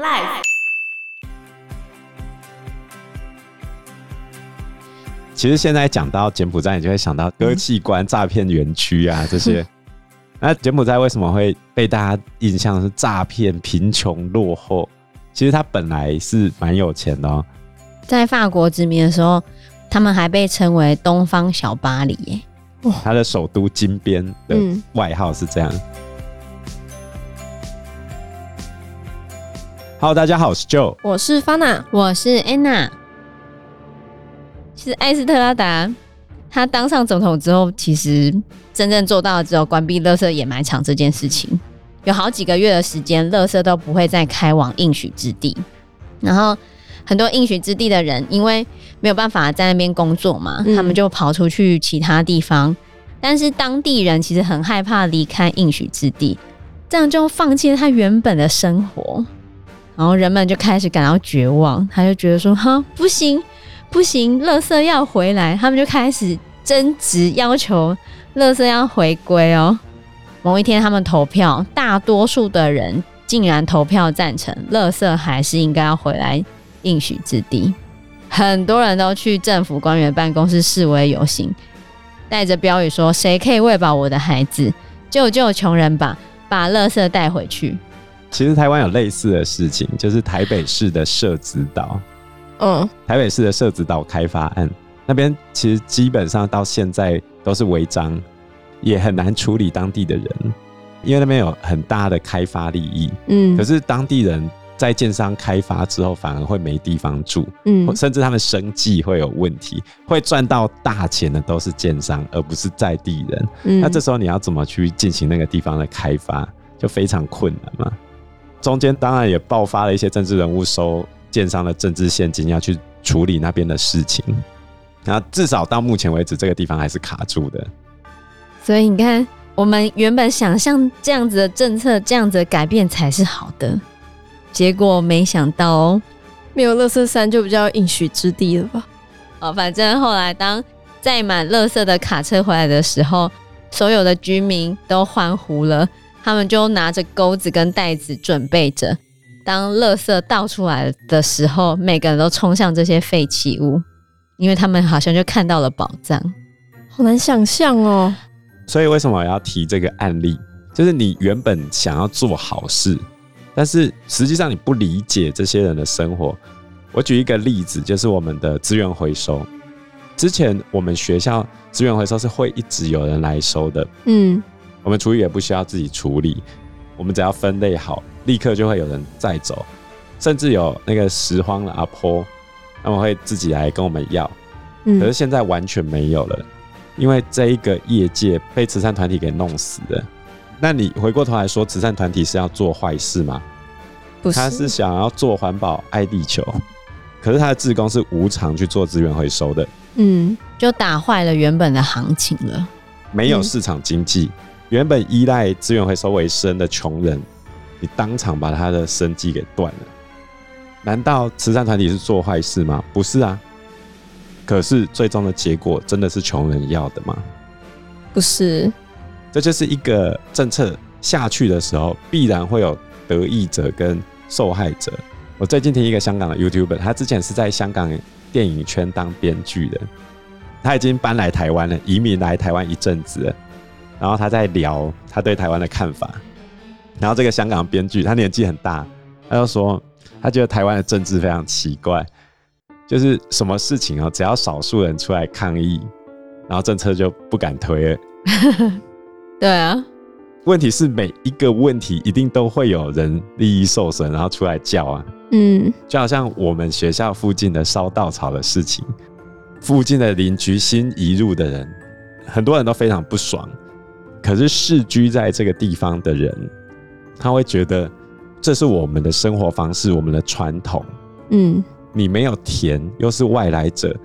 Life。其实现在讲到柬埔寨，你就会想到割器官诈骗园区啊这些。那柬埔寨为什么会被大家印象是诈骗、贫穷、落后？其实它本来是蛮有钱的哦。在法国殖民的时候，他们还被称为“东方小巴黎”耶。它的首都金边的外号是这样。嗯、Hello，大家好，我是 Joe，我是 Fana，我是 Anna。其实艾斯特拉达他当上总统之后，其实真正做到的只有关闭垃圾掩埋场这件事情。有好几个月的时间，垃圾都不会再开往应许之地。然后很多应许之地的人，因为没有办法在那边工作嘛，嗯、他们就跑出去其他地方。但是当地人其实很害怕离开应许之地，这样就放弃了他原本的生活。然后人们就开始感到绝望，他就觉得说：“哈，不行。”不行，垃圾要回来，他们就开始争执，要求垃圾要回归哦。某一天，他们投票，大多数的人竟然投票赞成，垃圾还是应该要回来应许之地。很多人都去政府官员办公室示威游行，带着标语说：“谁可以喂饱我的孩子？救救穷人吧！把垃圾带回去。”其实台湾有类似的事情，就是台北市的社子岛。嗯，台北市的社子岛开发案那边，其实基本上到现在都是违章，也很难处理当地的人，因为那边有很大的开发利益。嗯，可是当地人在建商开发之后，反而会没地方住。嗯，甚至他们生计会有问题，会赚到大钱的都是建商，而不是在地人。嗯，那这时候你要怎么去进行那个地方的开发，就非常困难嘛。中间当然也爆发了一些政治人物收。建商的政治现金要去处理那边的事情，然后至少到目前为止，这个地方还是卡住的。所以你看，我们原本想象这样子的政策，这样子的改变才是好的，结果没想到哦，没有乐色山就比较应许之地了吧？哦，反正后来当载满乐色的卡车回来的时候，所有的居民都欢呼了，他们就拿着钩子跟袋子准备着。当垃圾倒出来的时候，每个人都冲向这些废弃物，因为他们好像就看到了宝藏。好难想象哦。所以为什么我要提这个案例？就是你原本想要做好事，但是实际上你不理解这些人的生活。我举一个例子，就是我们的资源回收。之前我们学校资源回收是会一直有人来收的。嗯，我们厨余也不需要自己处理，我们只要分类好。立刻就会有人载走，甚至有那个拾荒的阿婆，他们会自己来跟我们要。嗯，可是现在完全没有了，因为这一个业界被慈善团体给弄死了。那你回过头来说，慈善团体是要做坏事吗？不是，他是想要做环保、爱地球，可是他的志工是无偿去做资源回收的。嗯，就打坏了原本的行情了。没有市场经济，嗯，原本依赖资源回收为生的穷人。你当场把他的生计给断了，难道慈善团体是做坏事吗？不是啊，可是最终的结果真的是穷人要的吗？不是，这就是一个政策下去的时候，必然会有得益者跟受害者。我最近听一个香港的 YouTuber，他之前是在香港电影圈当编剧的，他已经搬来台湾了，移民来台湾一阵子了，然后他在聊他对台湾的看法。然后这个香港编剧他年纪很大，他就说他觉得台湾的政治非常奇怪，就是什么事情哦，只要少数人出来抗议，然后政策就不敢推了。对啊，问题是每一个问题一定都会有人利益受损，然后出来叫啊。嗯，就好像我们学校附近的烧稻草的事情，附近的邻居新移入的人，很多人都非常不爽，可是世居在这个地方的人。他会觉得这是我们的生活方式，我们的传统。嗯，你没有田，又是外来者，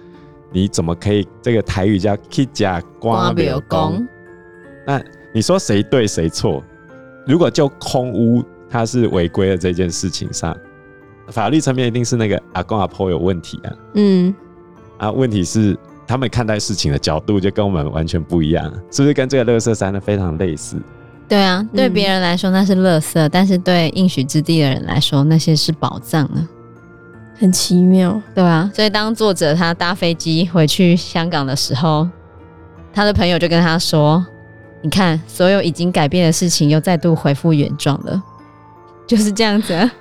你怎么可以？这个台语叫“乞食赶庙公”。那你说谁对谁错？如果就空屋它是违规的这件事情上，法律层面一定是那个阿公阿婆有问题啊。嗯，啊，问题是他们看待事情的角度就跟我们完全不一样，是不是跟这个乐色山呢非常类似？对啊，对别人来说那是乐色，嗯、但是对应许之地的人来说，那些是宝藏啊，很奇妙。对啊，所以当作者他搭飞机回去香港的时候，他的朋友就跟他说：“你看，所有已经改变的事情又再度恢复原状了。”就是这样子，啊，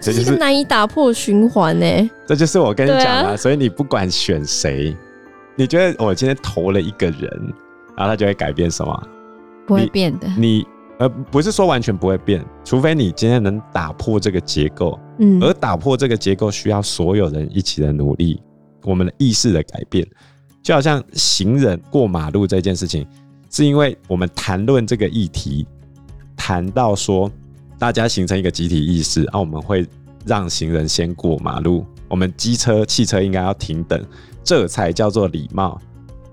这是一个难以打破循环呢。这就是我跟你讲啊，所以你不管选谁，你觉得我今天投了一个人，然后他就会改变什么？不会变的，你呃不是说完全不会变，除非你今天能打破这个结构，嗯，而打破这个结构需要所有人一起的努力，我们的意识的改变，就好像行人过马路这件事情，是因为我们谈论这个议题，谈到说大家形成一个集体意识，啊，我们会让行人先过马路，我们机车、汽车应该要停等，这才叫做礼貌。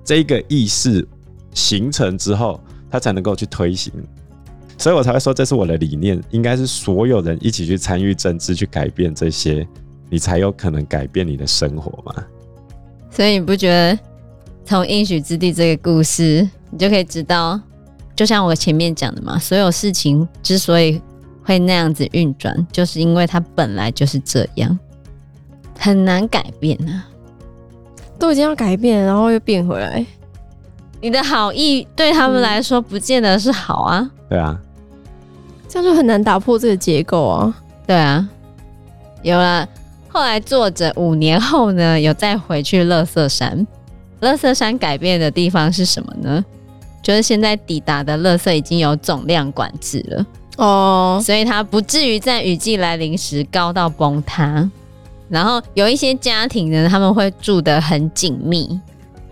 这个意识形成之后。他才能够去推行，所以我才会说这是我的理念，应该是所有人一起去参与政治，去改变这些，你才有可能改变你的生活嘛。所以你不觉得从应许之地这个故事，你就可以知道，就像我前面讲的嘛，所有事情之所以会那样子运转，就是因为它本来就是这样，很难改变啊，都已经要改变，然后又变回来。你的好意对他们来说不见得是好啊。对啊，这样就很难打破这个结构啊。对啊，有了。后来作者五年后呢，有再回去乐色山。乐色山改变的地方是什么呢？就是现在抵达的乐色已经有总量管制了哦，所以它不至于在雨季来临时高到崩塌。然后有一些家庭呢，他们会住得很紧密，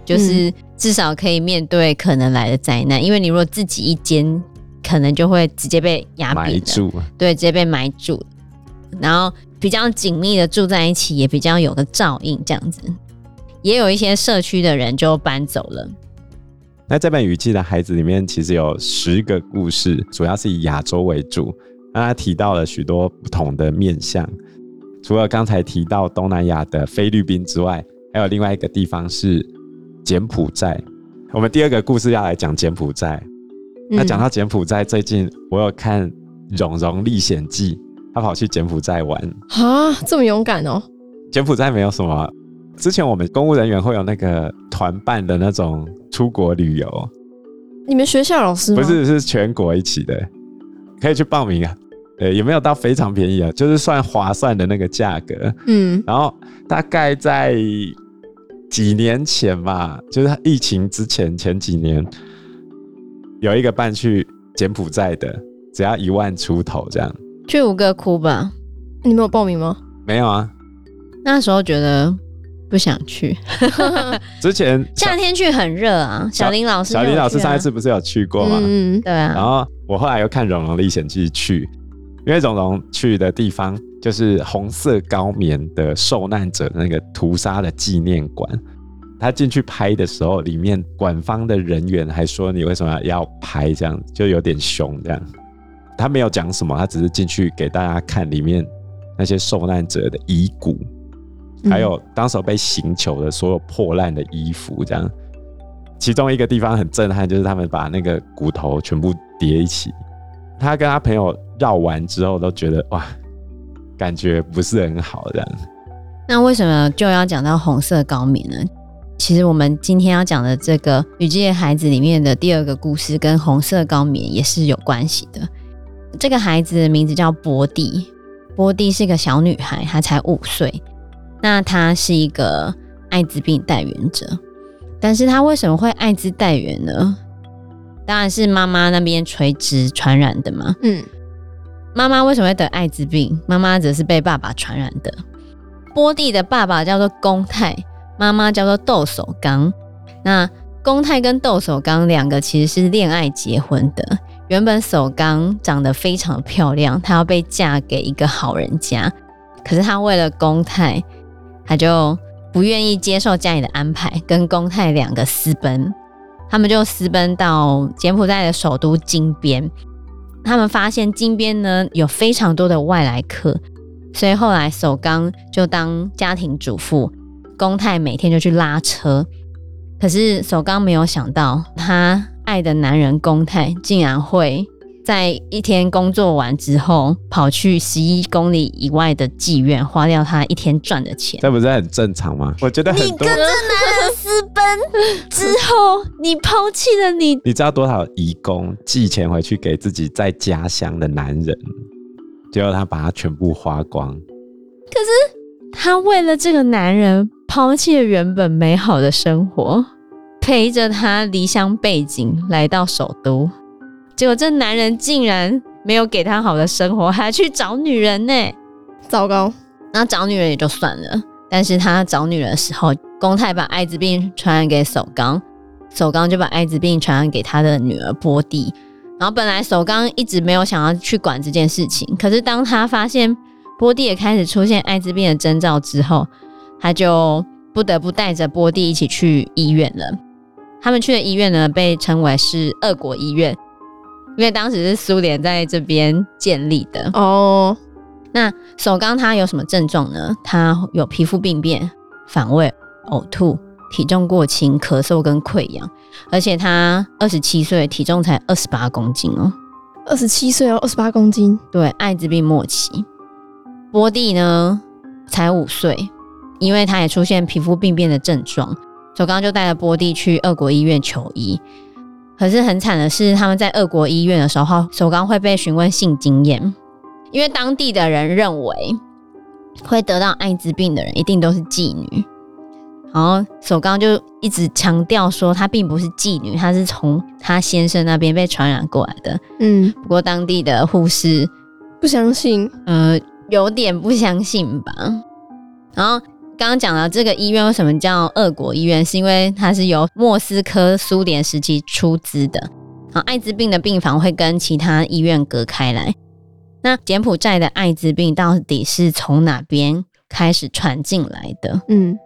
就是。至少可以面对可能来的灾难，因为你如果自己一间，可能就会直接被压扁埋住，对，直接被埋住。然后比较紧密的住在一起，也比较有个照应，这样子。也有一些社区的人就搬走了。那这本雨季的孩子里面，其实有十个故事，主要是以亚洲为主。那他提到了许多不同的面向，除了刚才提到东南亚的菲律宾之外，还有另外一个地方是。柬埔寨，我们第二个故事要来讲柬埔寨。嗯、那讲到柬埔寨，最近我有看《荣荣历险记》，他跑去柬埔寨玩啊，这么勇敢哦！柬埔寨没有什么，之前我们公务人员会有那个团办的那种出国旅游。你们学校老师？不是，是全国一起的，可以去报名啊。呃，也没有到非常便宜啊，就是算划算的那个价格。嗯，然后大概在。几年前吧，就是疫情之前前几年，有一个伴去柬埔寨的，只要一万出头这样。去吴哥窟吧？你没有报名吗？没有啊。那时候觉得不想去。之前 夏天去很热啊。小林老师，小林老师上一次不是有去过吗？嗯，对啊。然后我后来又看《荣荣历险记》去，因为荣荣去的地方。就是红色高棉的受难者那个屠杀的纪念馆，他进去拍的时候，里面馆方的人员还说：“你为什么要拍这样？就有点凶这样。”他没有讲什么，他只是进去给大家看里面那些受难者的遗骨，还有当时被刑求的所有破烂的衣服这样。其中一个地方很震撼，就是他们把那个骨头全部叠一起。他跟他朋友绕完之后，都觉得哇。感觉不是很好，这样。那为什么就要讲到红色高棉呢？其实我们今天要讲的这个《雨季的孩子》里面的第二个故事，跟红色高棉也是有关系的。这个孩子的名字叫波蒂，波蒂是个小女孩，她才五岁。那她是一个艾滋病带原者，但是她为什么会艾滋带原呢？当然是妈妈那边垂直传染的嘛。嗯。妈妈为什么会得艾滋病？妈妈则是被爸爸传染的。波蒂的爸爸叫做公泰，妈妈叫做豆手刚。那公泰跟豆手刚两个其实是恋爱结婚的。原本手刚长得非常漂亮，她要被嫁给一个好人家，可是她为了公泰，她就不愿意接受家里的安排，跟公泰两个私奔。他们就私奔到柬埔寨的首都金边。他们发现金边呢有非常多的外来客，所以后来首刚就当家庭主妇，公泰每天就去拉车。可是首刚没有想到，他爱的男人公泰竟然会在一天工作完之后，跑去十一公里以外的妓院，花掉他一天赚的钱，这不是很正常吗？我觉得很多。你跟这男人私奔之后，你抛弃了你，你知道多少移工寄钱回去给自己在家乡的男人，结果他把他全部花光。可是他为了这个男人，抛弃了原本美好的生活，陪着他离乡背井来到首都。结果这男人竟然没有给她好的生活，还去找女人呢！糟糕！那找女人也就算了，但是他找女人的时候，公太把艾滋病传染给首纲，首纲就把艾滋病传染给他的女儿波蒂。然后本来首纲一直没有想要去管这件事情，可是当他发现波蒂也开始出现艾滋病的征兆之后，他就不得不带着波蒂一起去医院了。他们去的医院呢，被称为是俄国医院。因为当时是苏联在这边建立的哦。那首钢他有什么症状呢？他有皮肤病变、反胃、呕吐、体重过轻、咳嗽跟溃疡，而且他二十七岁，体重才二十八公斤哦。二十七岁哦，二十八公斤。对，艾滋病末期。波蒂呢才五岁，因为他也出现皮肤病变的症状，首钢就带着波蒂去俄国医院求医。可是很惨的是，他们在俄国医院的时候，首钢会被询问性经验，因为当地的人认为会得到艾滋病的人一定都是妓女。然后首钢就一直强调说，她并不是妓女，她是从她先生那边被传染过来的。嗯，不过当地的护士不相信，呃，有点不相信吧。然后。刚刚讲了这个医院为什么叫俄国医院，是因为它是由莫斯科苏联时期出资的。好，艾滋病的病房会跟其他医院隔开来。那柬埔寨的艾滋病到底是从哪边开始传进来的？嗯，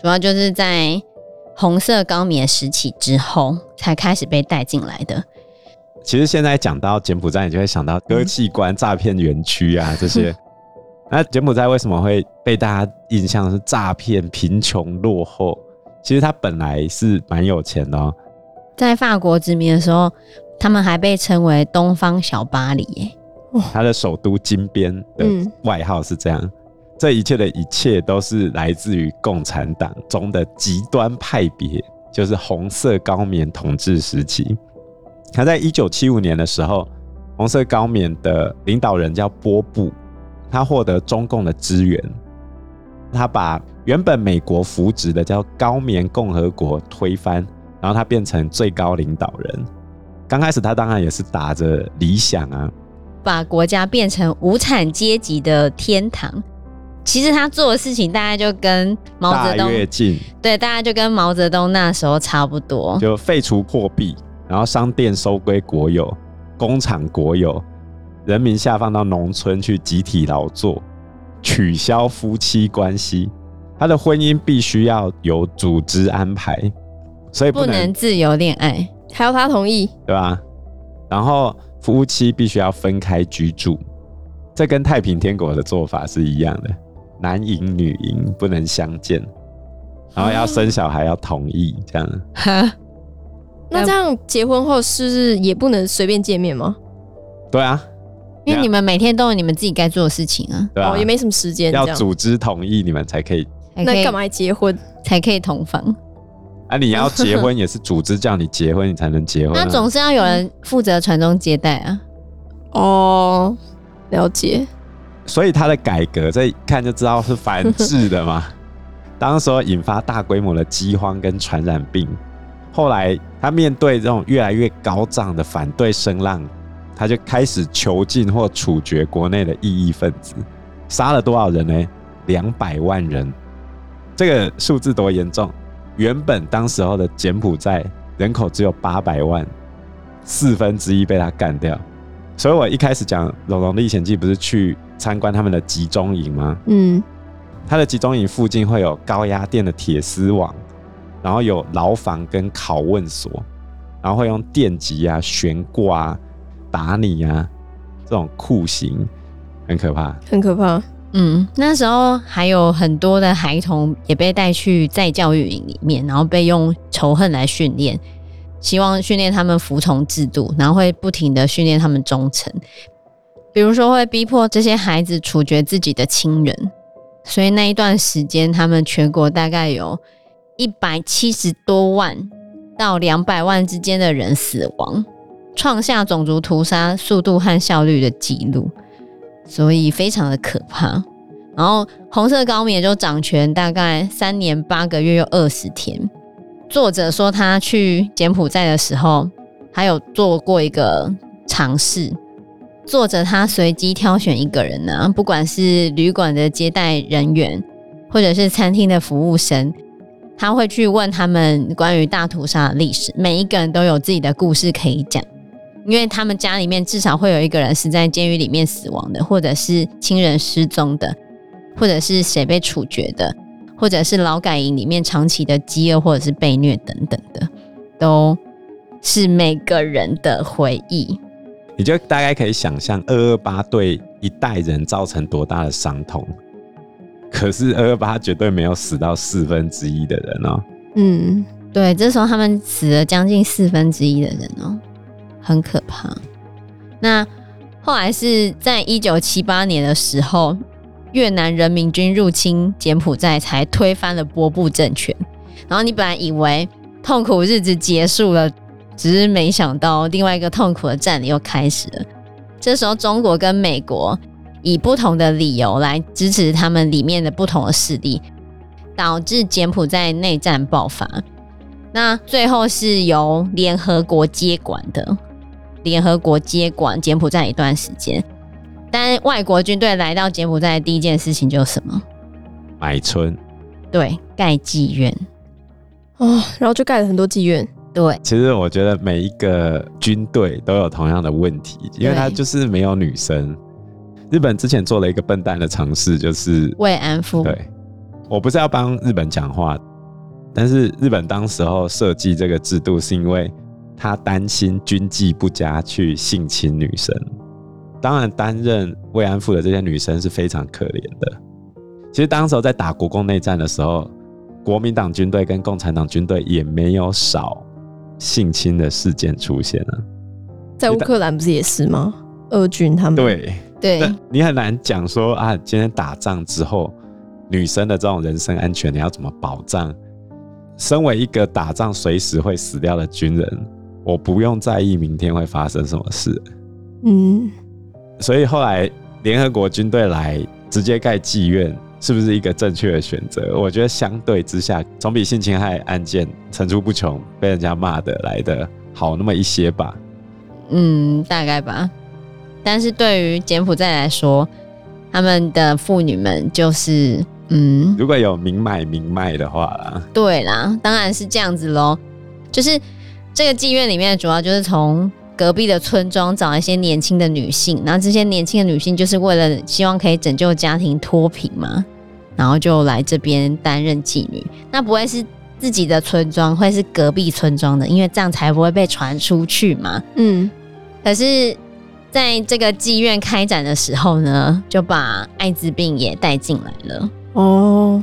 主要就是在红色高棉时期之后才开始被带进来的。其实现在讲到柬埔寨，你就会想到割器官诈骗园区啊这些。那柬埔寨为什么会被大家印象是诈骗、贫穷、落后？其实他本来是蛮有钱的哦。在法国殖民的时候，他们还被称为“东方小巴黎”耶。它的首都金边的外号是这样。嗯。这一切的一切都是来自于共产党中的极端派别，就是红色高棉统治时期。他在一九七五年的时候，红色高棉的领导人叫波布。他获得中共的支援，他把原本美国扶植的叫高棉共和国推翻，然后他变成最高领导人。刚开始他当然也是打着理想啊，把国家变成无产阶级的天堂。其实他做的事情大概就跟毛泽东越近，对，大概就跟毛泽东那时候差不多，就废除货币，然后商店收归国有，工厂国有。人民下放到农村去集体劳作，取消夫妻关系，他的婚姻必须要有组织安排，所以不能，不能自由恋爱，还要他同意，对吧？然后夫妻必须要分开居住，这跟太平天国的做法是一样的，男淫女淫，不能相见，然后要生小孩要同意，这样。哈，那这样结婚后是不是也不能随便见面吗？对啊。因为你们每天都有你们自己该做的事情啊，对啊，也没什么时间，要组织同意你们才可以。那干嘛结婚才可以同房？啊，你要结婚也是组织叫你结婚，你才能结婚啊。那总是要有人负责传宗接代啊。哦，了解。所以他的改革，这一看就知道是反制的嘛。当时候引发大规模的饥荒跟传染病，后来他面对这种越来越高涨的反对声浪。他就开始囚禁或处决国内的异议分子，杀了多少人呢？两百万人，这个数字多严重！原本当时候的柬埔寨人口只有八百万，四分之一被他干掉。所以我一开始讲《龙龙历险记》，不是去参观他们的集中营吗？嗯，他的集中营附近会有高压电的铁丝网，然后有牢房跟拷问所，然后会用电极啊、悬挂啊。打你呀、啊！这种酷刑很可怕，很可怕。嗯，那时候还有很多的孩童也被带去在教育营里面，然后被用仇恨来训练。希望训练他们服从制度，然后会不停的训练他们忠诚。比如说会逼迫这些孩子处决自己的亲人，所以那一段时间，他们全国大概有一百七十多万到两百万之间的人死亡，创下种族屠杀速度和效率的记录，所以非常的可怕。然后红色高棉就掌权大概三年八个月又二十天。作者说他去柬埔寨的时候，还有做过一个尝试。作者他随机挑选一个人呢，不管是旅馆的接待人员，或者是餐厅的服务生，他会去问他们关于大屠杀的历史。每一个人都有自己的故事可以讲，因为他们家里面至少会有一个人是在监狱里面死亡的，或者是亲人失踪的。或者是谁被处决的，或者是劳改营里面长期的饥饿，或者是被虐等等的，都是每个人的回忆。你就大概可以想象二二八对一代人造成多大的伤痛。可是二二八绝对没有死到四分之一的人哦。嗯，对，这时候他们死了将近四分之一的人哦，很可怕。那后来是在一九七八年的时候。越南人民军入侵柬埔寨，才推翻了波布政权。然后你本来以为痛苦日子结束了，只是没想到另外一个痛苦的战又开始了。这时候，中国跟美国以不同的理由来支持他们里面的不同的势力，导致柬埔寨内战爆发。那最后是由联合国接管的，联合国接管柬埔寨一段时间。但外国军队来到柬埔寨的第一件事情就是什么？买村。对，盖妓院。哦，然后就盖了很多妓院。对，其实我觉得每一个军队都有同样的问题，因为他就是没有女生。日本之前做了一个笨蛋的尝试，就是慰安妇。对，我不是要帮日本讲话，但是日本当时候设计这个制度，是因为他担心军纪不佳去性侵女生。当然，担任慰安妇的这些女生是非常可怜的。其实，当时候在打国共内战的时候，国民党军队跟共产党军队也没有少性侵的事件出现啊。在乌克兰不是也是吗？俄军他们对对，你很难讲说啊，今天打仗之后，女生的这种人身安全你要怎么保障？身为一个打仗随时会死掉的军人，我不用在意明天会发生什么事。嗯。所以后来联合国军队来直接盖妓院，是不是一个正确的选择？我觉得相对之下，总比性侵害案件层出不穷被人家骂的来的好那么一些吧。嗯，大概吧。但是对于柬埔寨来说，他们的妇女们就是嗯，如果有明买明卖的话啦，对啦，当然是这样子喽。就是这个妓院里面主要就是从。隔壁的村庄找一些年轻的女性，然后这些年轻的女性就是为了希望可以拯救家庭脱贫嘛，然后就来这边担任妓女。那不会是自己的村庄，会是隔壁村庄的，因为这样才不会被传出去嘛。嗯，可是在这个妓院开展的时候呢，就把艾滋病也带进来了。哦。